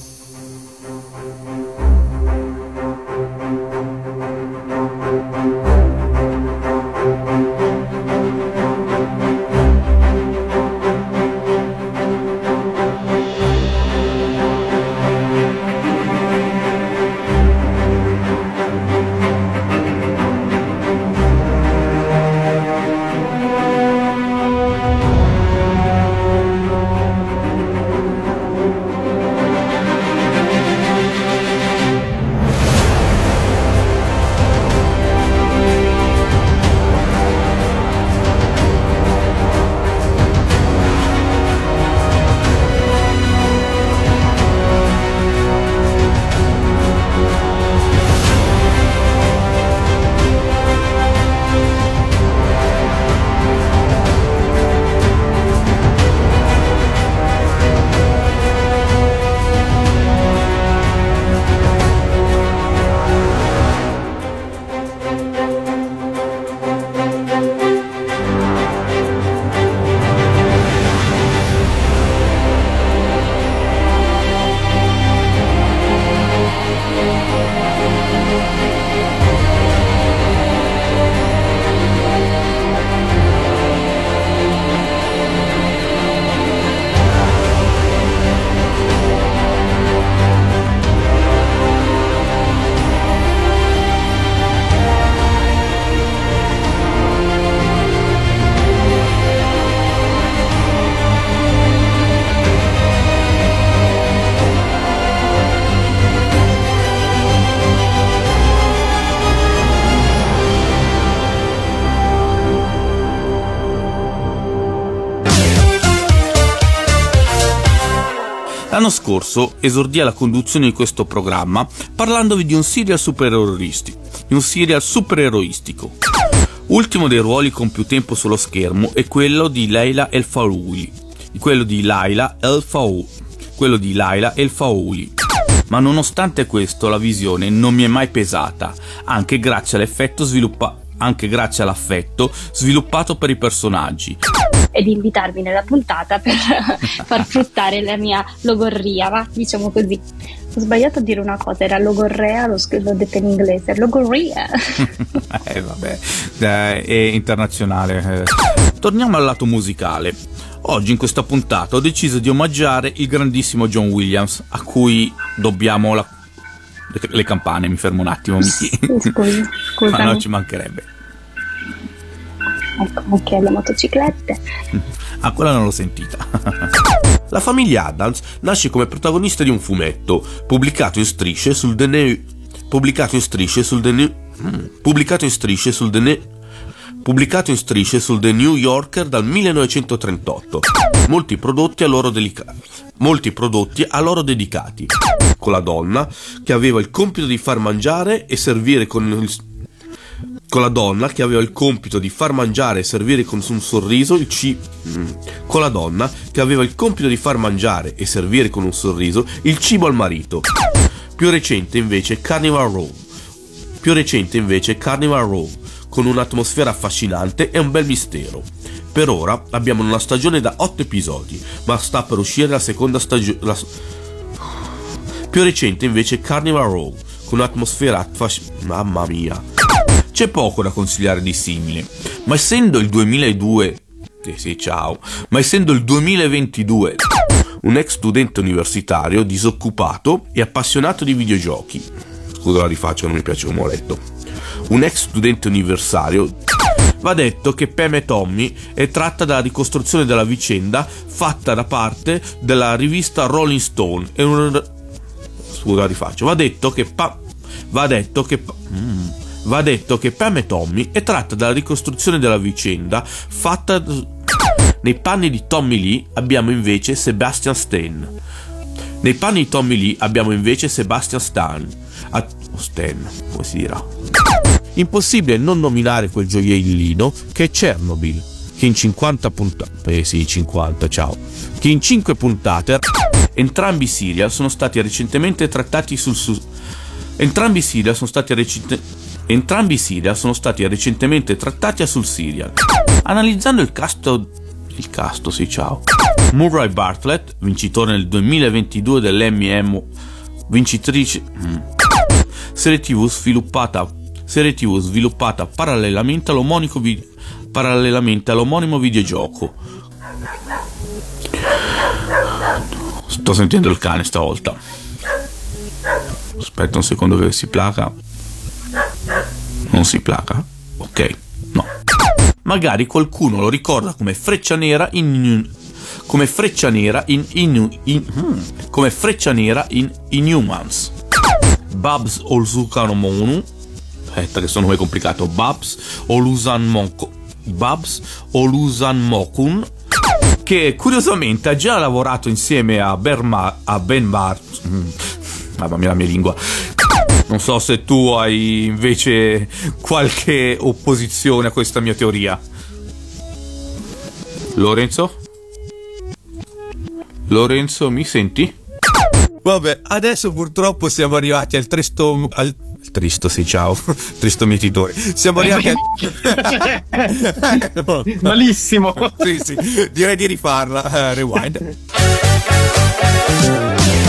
Scorso esordì alla conduzione di questo programma parlandovi di un serial supereroristico, di un serial supereroistico. Ultimo dei ruoli con più tempo sullo schermo è quello di Leila El Faouli, quello di Laila El quello di Laila El. Ma nonostante questo la visione non mi è mai pesata, anche grazie all'effetto sviluppato anche grazie all'affetto sviluppato per i personaggi. E di invitarmi nella puntata per far fruttare la mia logorria, va? diciamo così. Ho sbagliato a dire una cosa, era logorrea, l'ho, scr- l'ho detta in inglese, logorria. eh vabbè, è internazionale. eh. Torniamo al lato musicale. Oggi in questa puntata ho deciso di omaggiare il grandissimo John Williams, a cui dobbiamo la- le, campane, mi fermo un attimo, Miki. Scusi, Ma no, ci mancherebbe. Anche le motociclette. Ah, quella non l'ho sentita. La famiglia Adams nasce come protagonista di un fumetto pubblicato in strisce sul The New pubblicato in strisce sul The New mm, pubblicato in strisce sul The New pubblicato in strisce sul The New Yorker dal 1938. Molti prodotti a loro, delica- molti prodotti a loro dedicati. Con la donna che aveva il compito di far mangiare e servire con il con la donna che aveva il compito di far mangiare e servire con un sorriso il cibo con la donna che aveva il compito di far mangiare e servire con un sorriso il cibo al marito. Più recente invece Carnival Row. Più recente invece Carnival Row con un'atmosfera affascinante e un bel mistero. Per ora abbiamo una stagione da 8 episodi ma sta per uscire la seconda stagione la... più recente invece Carnival Row con un'atmosfera affascinante mamma mia c'è poco da consigliare di simile, ma essendo il 2002, eh sì, ciao, ma essendo il 2022, un ex studente universitario disoccupato e appassionato di videogiochi, scusa la rifaccio, non mi piace come ho letto, un ex studente universitario Va detto che Pam e Tommy è tratta dalla ricostruzione della vicenda fatta da parte della rivista Rolling Stone. E un... Scusa, rifaccio. Va detto che pa... Va detto che... Pa... Mm. Va detto che Pam e Tommy è tratta dalla ricostruzione della vicenda fatta nei panni di Tommy Lee abbiamo invece Sebastian Stan. Nei panni di Tommy Lee abbiamo invece Sebastian Stan. A... Stan, come si dirà? Impossibile non nominare quel gioiellino che è Chernobyl, che in 50 puntate... Eh sì, 50, ciao. Che in 5 puntate entrambi i serial sono stati recentemente trattati sul... Su... Entrambi i serial sono stati recentemente Entrambi i serial sono stati recentemente trattati a sul serial. Analizzando il casto il casto, sì, ciao. Murray Bartlett, vincitore nel 2022 dell'Emmy Emo, vincitrice mm. serie TV sviluppata serie TV sviluppata parallelamente vi- parallelamente all'omonimo videogioco. Sto sentendo il cane stavolta. Aspetta un secondo che si placa. Non si placa? Ok, no. Magari qualcuno lo ricorda come freccia nera in. come freccia nera in. in, in hmm, come freccia nera in Inhumans. Babs Olsukanomonu. Aspetta, che sono nome complicato. Babs Olusan Moko. Babs Olusan Mokun. Che curiosamente ha già lavorato insieme a, Berma, a Ben Bar. Mm, mamma mia, la mia lingua non so se tu hai invece qualche opposizione a questa mia teoria. Lorenzo? Lorenzo, mi senti? Vabbè, adesso purtroppo siamo arrivati al tristo. Al tristo, sì, ciao. tristo mietitore. Siamo arrivati al. Malissimo. sì, sì. Direi di rifarla. Uh, rewind.